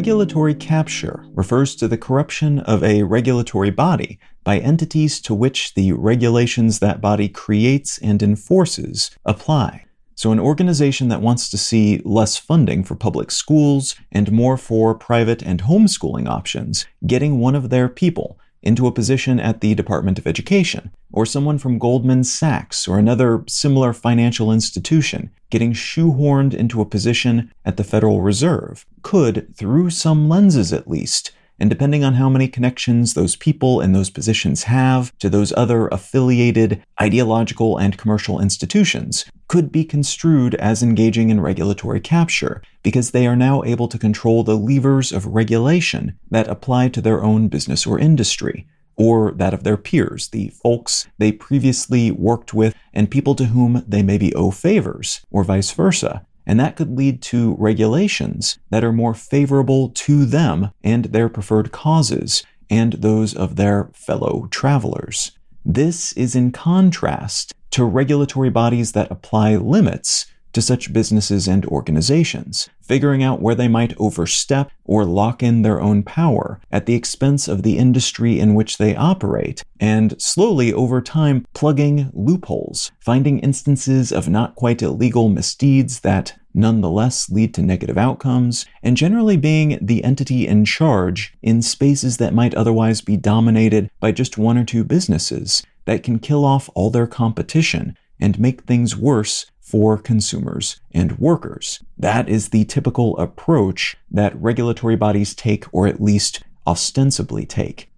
Regulatory capture refers to the corruption of a regulatory body by entities to which the regulations that body creates and enforces apply. So, an organization that wants to see less funding for public schools and more for private and homeschooling options getting one of their people into a position at the Department of Education, or someone from Goldman Sachs or another similar financial institution getting shoehorned into a position at the Federal Reserve could, through some lenses at least, and depending on how many connections those people and those positions have to those other affiliated ideological and commercial institutions, could be construed as engaging in regulatory capture, because they are now able to control the levers of regulation that apply to their own business or industry, or that of their peers, the folks they previously worked with and people to whom they maybe owe favors, or vice versa and that could lead to regulations that are more favorable to them and their preferred causes and those of their fellow travelers. This is in contrast to regulatory bodies that apply limits to such businesses and organizations, figuring out where they might overstep or lock in their own power at the expense of the industry in which they operate, and slowly over time plugging loopholes, finding instances of not quite illegal misdeeds that nonetheless lead to negative outcomes, and generally being the entity in charge in spaces that might otherwise be dominated by just one or two businesses that can kill off all their competition and make things worse for consumers and workers. That is the typical approach that regulatory bodies take, or at least ostensibly take.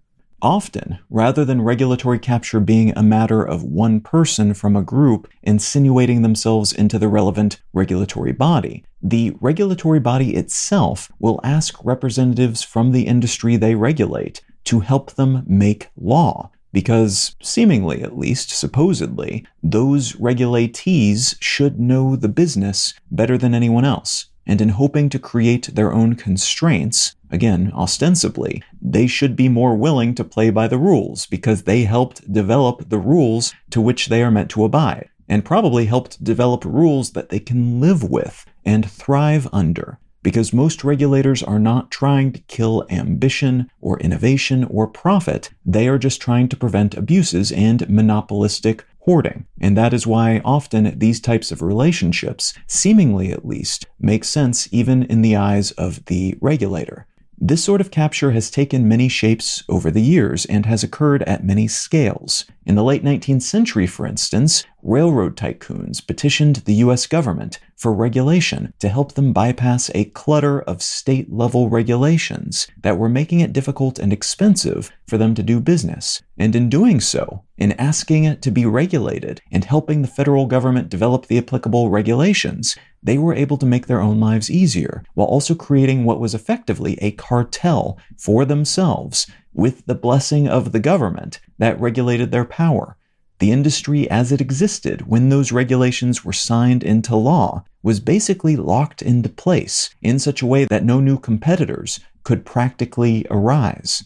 Often, rather than regulatory capture being a matter of one person from a group insinuating themselves into the relevant regulatory body, the regulatory body itself will ask representatives from the industry they regulate to help them make law because, seemingly at least, supposedly, those regulatees should know the business better than anyone else. And in hoping to create their own constraints, again, ostensibly, they should be more willing to play by the rules because they helped develop the rules to which they are meant to abide, and probably helped develop rules that they can live with and thrive under because most regulators are not trying to kill ambition or innovation or profit. They are just trying to prevent abuses and monopolistic hoarding. And that is why often these types of relationships, seemingly at least, make sense even in the eyes of the regulator. This sort of capture has taken many shapes over the years and has occurred at many scales. In the late 19th century, for instance, railroad tycoons petitioned the US government for regulation to help them bypass a clutter of state level regulations that were making it difficult and expensive for them to do business. And in doing so, in asking it to be regulated and helping the federal government develop the applicable regulations, they were able to make their own lives easier while also creating what was effectively a cartel for themselves with the blessing of the government that regulated their power. The industry as it existed when those regulations were signed into law was basically locked into place in such a way that no new competitors could practically arise.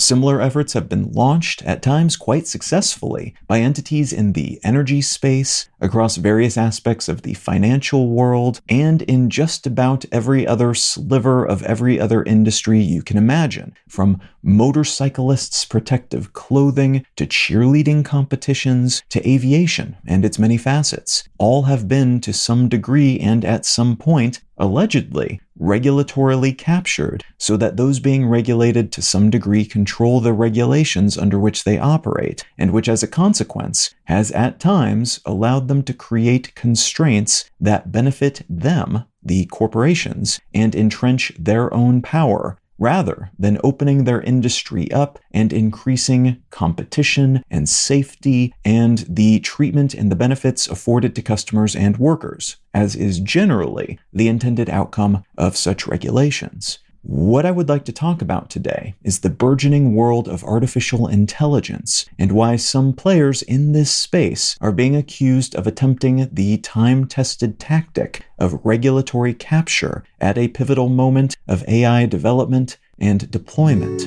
Similar efforts have been launched, at times quite successfully, by entities in the energy space, across various aspects of the financial world, and in just about every other sliver of every other industry you can imagine, from motorcyclists' protective clothing to cheerleading competitions to aviation and its many facets. All have been, to some degree and at some point, allegedly regulatorily captured so that those being regulated to some degree control the regulations under which they operate, and which as a consequence has at times allowed them to create constraints that benefit them, the corporations, and entrench their own power rather than opening their industry up and increasing competition and safety and the treatment and the benefits afforded to customers and workers, as is generally the intended outcome of such regulations. What I would like to talk about today is the burgeoning world of artificial intelligence and why some players in this space are being accused of attempting the time tested tactic of regulatory capture at a pivotal moment of AI development and deployment.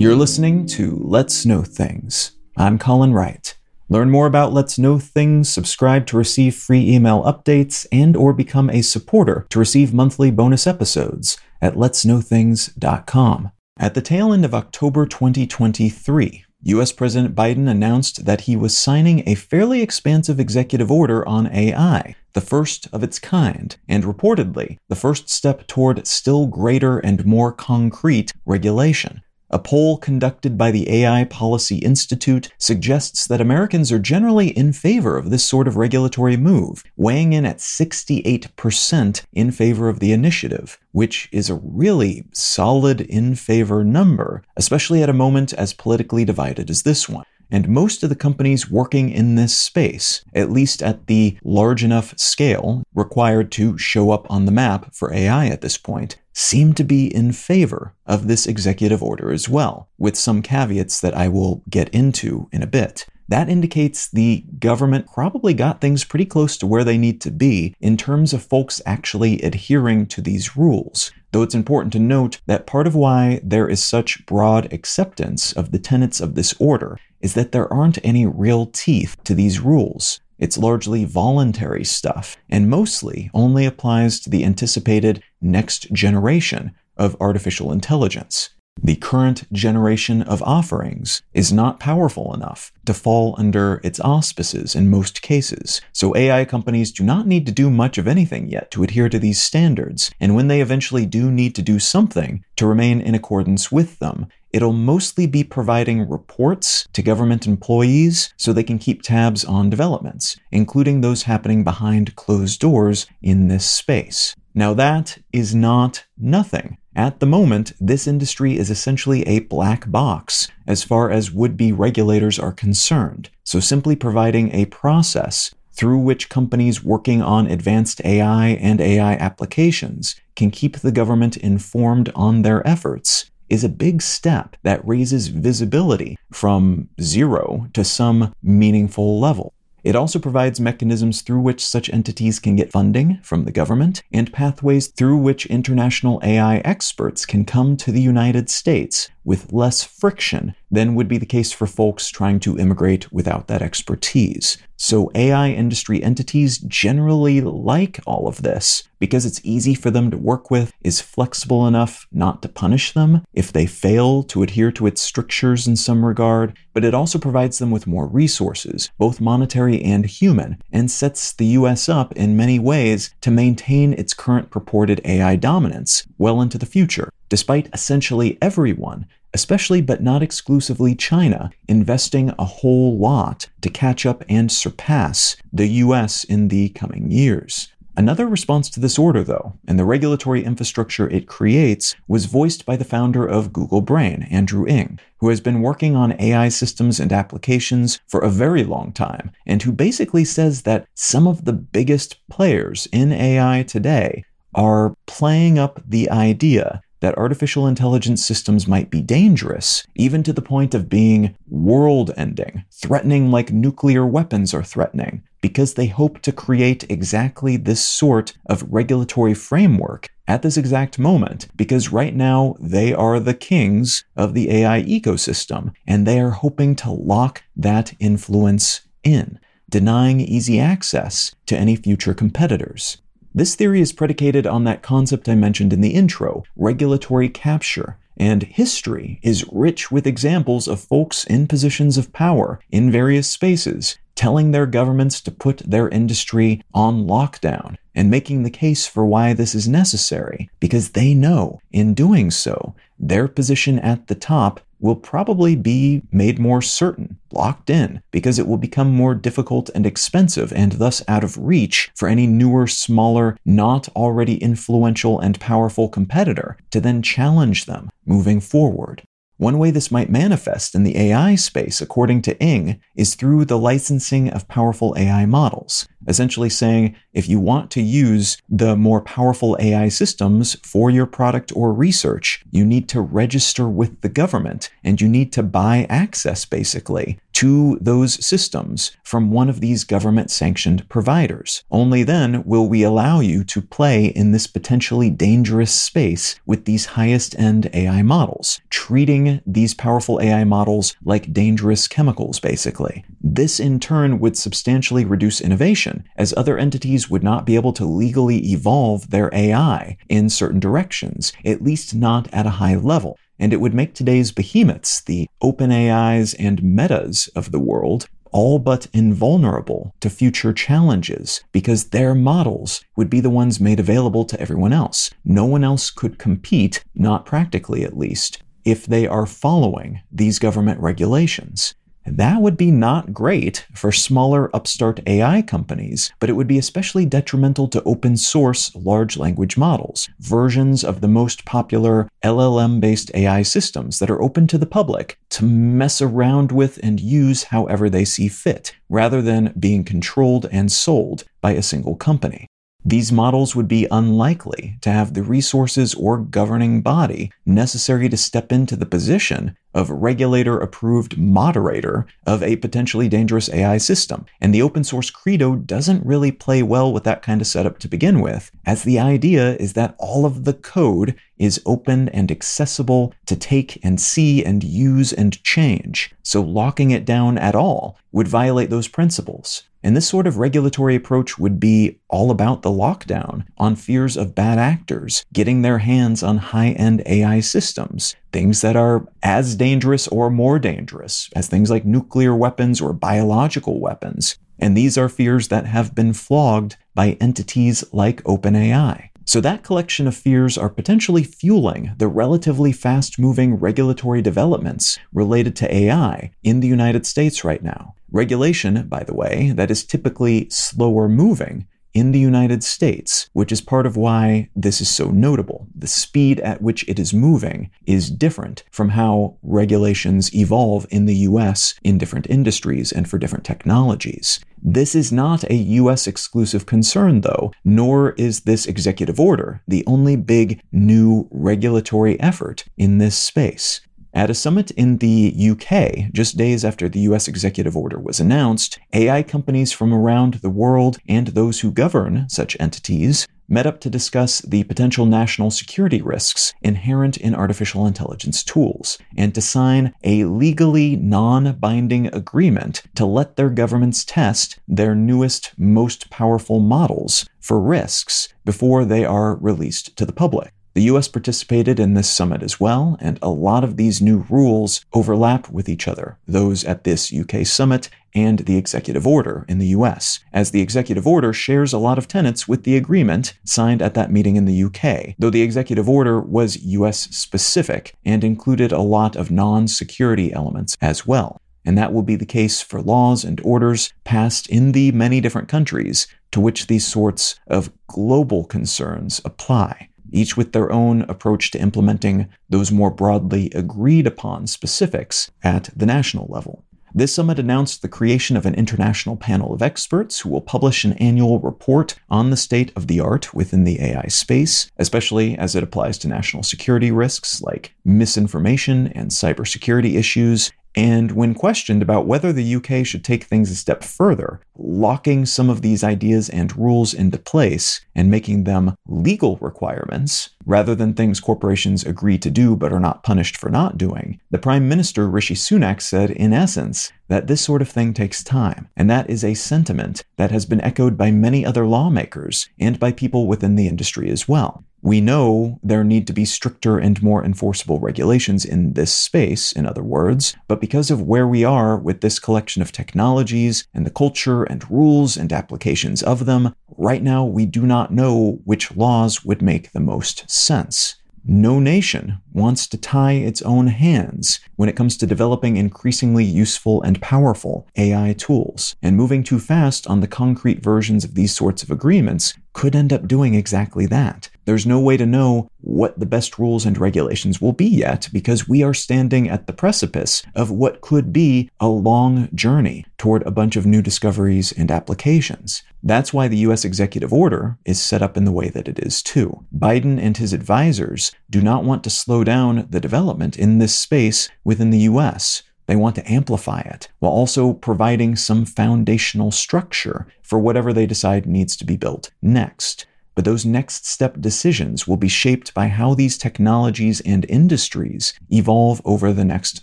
You're listening to Let's Know Things. I'm Colin Wright. Learn more about Let's Know Things, subscribe to receive free email updates, and or become a supporter to receive monthly bonus episodes at letsknowthings.com. At the tail end of October 2023, US President Biden announced that he was signing a fairly expansive executive order on AI, the first of its kind, and reportedly the first step toward still greater and more concrete regulation. A poll conducted by the AI Policy Institute suggests that Americans are generally in favor of this sort of regulatory move, weighing in at 68% in favor of the initiative, which is a really solid in favor number, especially at a moment as politically divided as this one. And most of the companies working in this space, at least at the large enough scale required to show up on the map for AI at this point, seem to be in favor of this executive order as well, with some caveats that I will get into in a bit. That indicates the government probably got things pretty close to where they need to be in terms of folks actually adhering to these rules. Though it's important to note that part of why there is such broad acceptance of the tenets of this order is that there aren't any real teeth to these rules. It's largely voluntary stuff, and mostly only applies to the anticipated next generation of artificial intelligence. The current generation of offerings is not powerful enough to fall under its auspices in most cases, so AI companies do not need to do much of anything yet to adhere to these standards, and when they eventually do need to do something to remain in accordance with them, it'll mostly be providing reports to government employees so they can keep tabs on developments, including those happening behind closed doors in this space. Now, that is not nothing. At the moment, this industry is essentially a black box as far as would be regulators are concerned. So, simply providing a process through which companies working on advanced AI and AI applications can keep the government informed on their efforts is a big step that raises visibility from zero to some meaningful level. It also provides mechanisms through which such entities can get funding from the government and pathways through which international AI experts can come to the United States with less friction than would be the case for folks trying to immigrate without that expertise. So AI industry entities generally like all of this because it's easy for them to work with, is flexible enough not to punish them if they fail to adhere to its strictures in some regard, but it also provides them with more resources, both monetary and human, and sets the US up in many ways to maintain its current purported AI dominance well into the future, despite essentially everyone especially but not exclusively China, investing a whole lot to catch up and surpass the US in the coming years. Another response to this order, though, and the regulatory infrastructure it creates, was voiced by the founder of Google Brain, Andrew Ng, who has been working on AI systems and applications for a very long time, and who basically says that some of the biggest players in AI today are playing up the idea that artificial intelligence systems might be dangerous, even to the point of being world ending, threatening like nuclear weapons are threatening, because they hope to create exactly this sort of regulatory framework at this exact moment, because right now they are the kings of the AI ecosystem, and they are hoping to lock that influence in, denying easy access to any future competitors. This theory is predicated on that concept I mentioned in the intro regulatory capture. And history is rich with examples of folks in positions of power in various spaces telling their governments to put their industry on lockdown and making the case for why this is necessary because they know in doing so, their position at the top will probably be made more certain, locked in, because it will become more difficult and expensive and thus out of reach for any newer, smaller, not already influential and powerful competitor to then challenge them moving forward. One way this might manifest in the AI space, according to Ng, is through the licensing of powerful AI models. Essentially saying, if you want to use the more powerful AI systems for your product or research, you need to register with the government and you need to buy access, basically, to those systems from one of these government sanctioned providers. Only then will we allow you to play in this potentially dangerous space with these highest end AI models, treating these powerful AI models like dangerous chemicals, basically. This in turn would substantially reduce innovation, as other entities would not be able to legally evolve their AI in certain directions, at least not at a high level and it would make today's behemoths, the OpenAIs and Metas of the world, all but invulnerable to future challenges because their models would be the ones made available to everyone else. No one else could compete, not practically at least, if they are following these government regulations. That would be not great for smaller upstart AI companies, but it would be especially detrimental to open source large language models, versions of the most popular LLM based AI systems that are open to the public to mess around with and use however they see fit, rather than being controlled and sold by a single company. These models would be unlikely to have the resources or governing body necessary to step into the position of regulator approved moderator of a potentially dangerous AI system. And the open source credo doesn't really play well with that kind of setup to begin with, as the idea is that all of the code is open and accessible to take and see and use and change. So locking it down at all would violate those principles. And this sort of regulatory approach would be all about the lockdown on fears of bad actors getting their hands on high end AI systems, things that are as dangerous or more dangerous as things like nuclear weapons or biological weapons. And these are fears that have been flogged by entities like OpenAI. So that collection of fears are potentially fueling the relatively fast moving regulatory developments related to AI in the United States right now. Regulation, by the way, that is typically slower moving in the United States, which is part of why this is so notable. The speed at which it is moving is different from how regulations evolve in the US in different industries and for different technologies. This is not a US exclusive concern, though, nor is this executive order the only big new regulatory effort in this space. At a summit in the UK, just days after the US executive order was announced, AI companies from around the world and those who govern such entities met up to discuss the potential national security risks inherent in artificial intelligence tools and to sign a legally non binding agreement to let their governments test their newest, most powerful models for risks before they are released to the public. The US participated in this summit as well, and a lot of these new rules overlap with each other, those at this UK summit and the executive order in the US, as the executive order shares a lot of tenets with the agreement signed at that meeting in the UK, though the executive order was US specific and included a lot of non security elements as well. And that will be the case for laws and orders passed in the many different countries to which these sorts of global concerns apply each with their own approach to implementing those more broadly agreed upon specifics at the national level. This summit announced the creation of an international panel of experts who will publish an annual report on the state of the art within the AI space, especially as it applies to national security risks like misinformation and cybersecurity issues, and when questioned about whether the UK should take things a step further, locking some of these ideas and rules into place and making them legal requirements, rather than things corporations agree to do but are not punished for not doing, the Prime Minister Rishi Sunak said, in essence, that this sort of thing takes time. And that is a sentiment that has been echoed by many other lawmakers and by people within the industry as well. We know there need to be stricter and more enforceable regulations in this space, in other words, but because of where we are with this collection of technologies and the culture and rules and applications of them, right now we do not know which laws would make the most sense. No nation wants to tie its own hands when it comes to developing increasingly useful and powerful AI tools, and moving too fast on the concrete versions of these sorts of agreements could end up doing exactly that. There's no way to know what the best rules and regulations will be yet because we are standing at the precipice of what could be a long journey toward a bunch of new discoveries and applications. That's why the US executive order is set up in the way that it is, too. Biden and his advisors do not want to slow down the development in this space within the US They want to amplify it while also providing some foundational structure for whatever they decide needs to be built next. But those next step decisions will be shaped by how these technologies and industries evolve over the next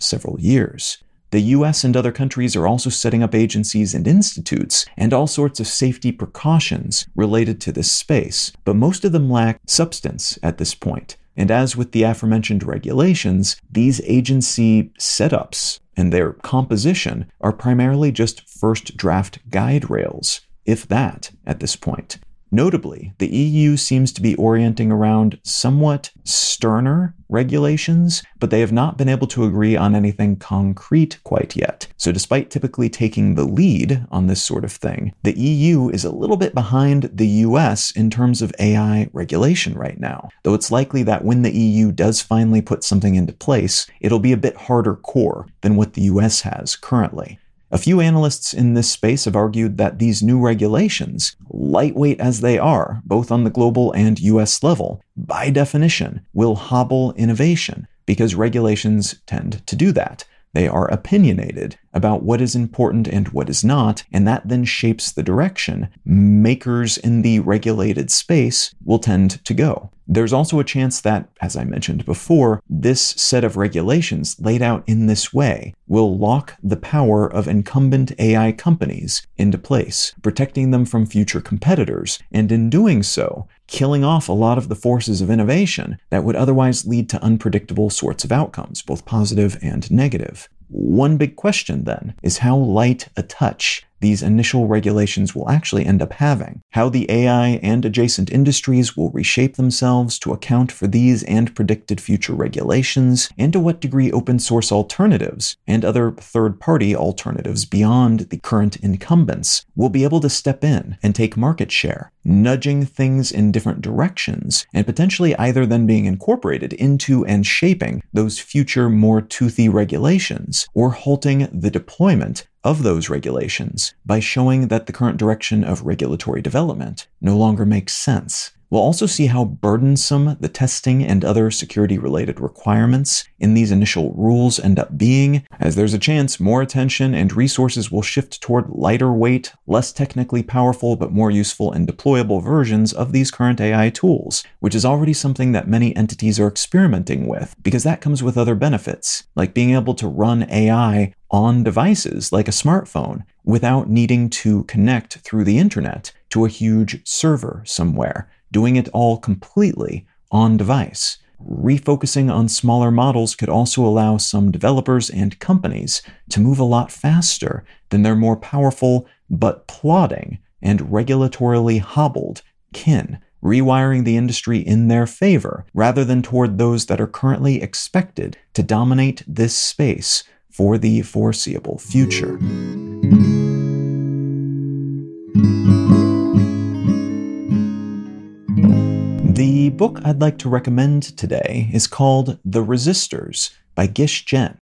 several years. The US and other countries are also setting up agencies and institutes and all sorts of safety precautions related to this space, but most of them lack substance at this point. And as with the aforementioned regulations, these agency setups and their composition are primarily just first draft guide rails, if that, at this point. Notably, the EU seems to be orienting around somewhat sterner regulations, but they have not been able to agree on anything concrete quite yet. So, despite typically taking the lead on this sort of thing, the EU is a little bit behind the US in terms of AI regulation right now. Though it's likely that when the EU does finally put something into place, it'll be a bit harder core than what the US has currently. A few analysts in this space have argued that these new regulations, lightweight as they are, both on the global and US level, by definition, will hobble innovation because regulations tend to do that. They are opinionated about what is important and what is not, and that then shapes the direction makers in the regulated space will tend to go. There's also a chance that, as I mentioned before, this set of regulations laid out in this way will lock the power of incumbent AI companies into place, protecting them from future competitors, and in doing so, killing off a lot of the forces of innovation that would otherwise lead to unpredictable sorts of outcomes, both positive and negative. One big question then is how light a touch these initial regulations will actually end up having, how the AI and adjacent industries will reshape themselves to account for these and predicted future regulations, and to what degree open source alternatives and other third party alternatives beyond the current incumbents will be able to step in and take market share, nudging things in different directions, and potentially either then being incorporated into and shaping those future more toothy regulations, or halting the deployment of those regulations by showing that the current direction of regulatory development no longer makes sense. We'll also see how burdensome the testing and other security related requirements in these initial rules end up being, as there's a chance more attention and resources will shift toward lighter weight, less technically powerful, but more useful and deployable versions of these current AI tools, which is already something that many entities are experimenting with, because that comes with other benefits, like being able to run AI on devices like a smartphone without needing to connect through the internet to a huge server somewhere doing it all completely on device. Refocusing on smaller models could also allow some developers and companies to move a lot faster than their more powerful but plodding and regulatorily hobbled kin, rewiring the industry in their favor rather than toward those that are currently expected to dominate this space for the foreseeable future. The book I'd like to recommend today is called The Resisters by Gish Jen.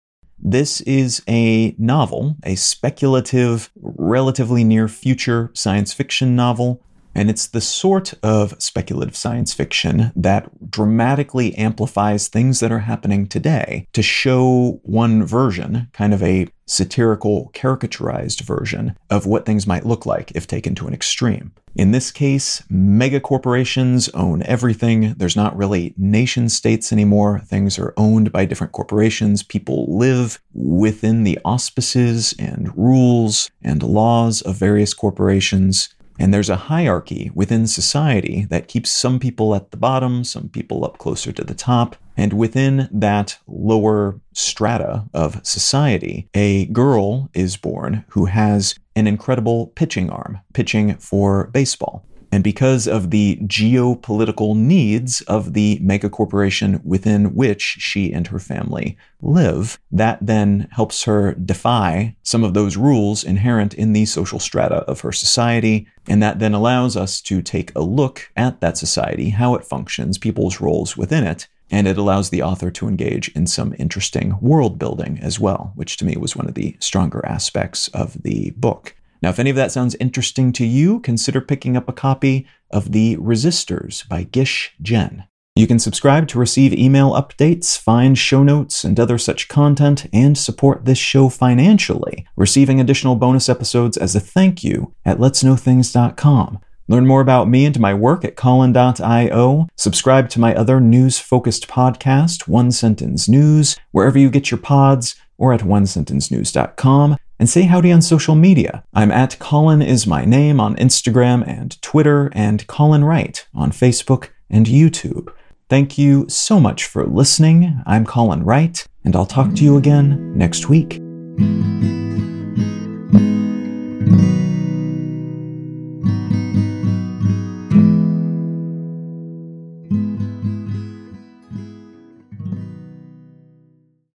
This is a novel, a speculative, relatively near future science fiction novel, and it's the sort of speculative science fiction that dramatically amplifies things that are happening today to show one version, kind of a satirical, caricaturized version of what things might look like if taken to an extreme. In this case, mega corporations own everything. There's not really nation states anymore. Things are owned by different corporations. People live within the auspices and rules and laws of various corporations. And there's a hierarchy within society that keeps some people at the bottom, some people up closer to the top. And within that lower strata of society, a girl is born who has an incredible pitching arm, pitching for baseball. And because of the geopolitical needs of the megacorporation within which she and her family live, that then helps her defy some of those rules inherent in the social strata of her society. And that then allows us to take a look at that society, how it functions, people's roles within it. And it allows the author to engage in some interesting world building as well, which to me was one of the stronger aspects of the book. Now, if any of that sounds interesting to you, consider picking up a copy of The Resisters by Gish Jen. You can subscribe to receive email updates, find show notes, and other such content, and support this show financially, receiving additional bonus episodes as a thank you at letsknowthings.com. Learn more about me and my work at Colin.io. Subscribe to my other news focused podcast, One Sentence News, wherever you get your pods, or at onesentencenews.com. And say howdy on social media. I'm at Colin is my name on Instagram and Twitter, and Colin Wright on Facebook and YouTube. Thank you so much for listening. I'm Colin Wright, and I'll talk to you again next week.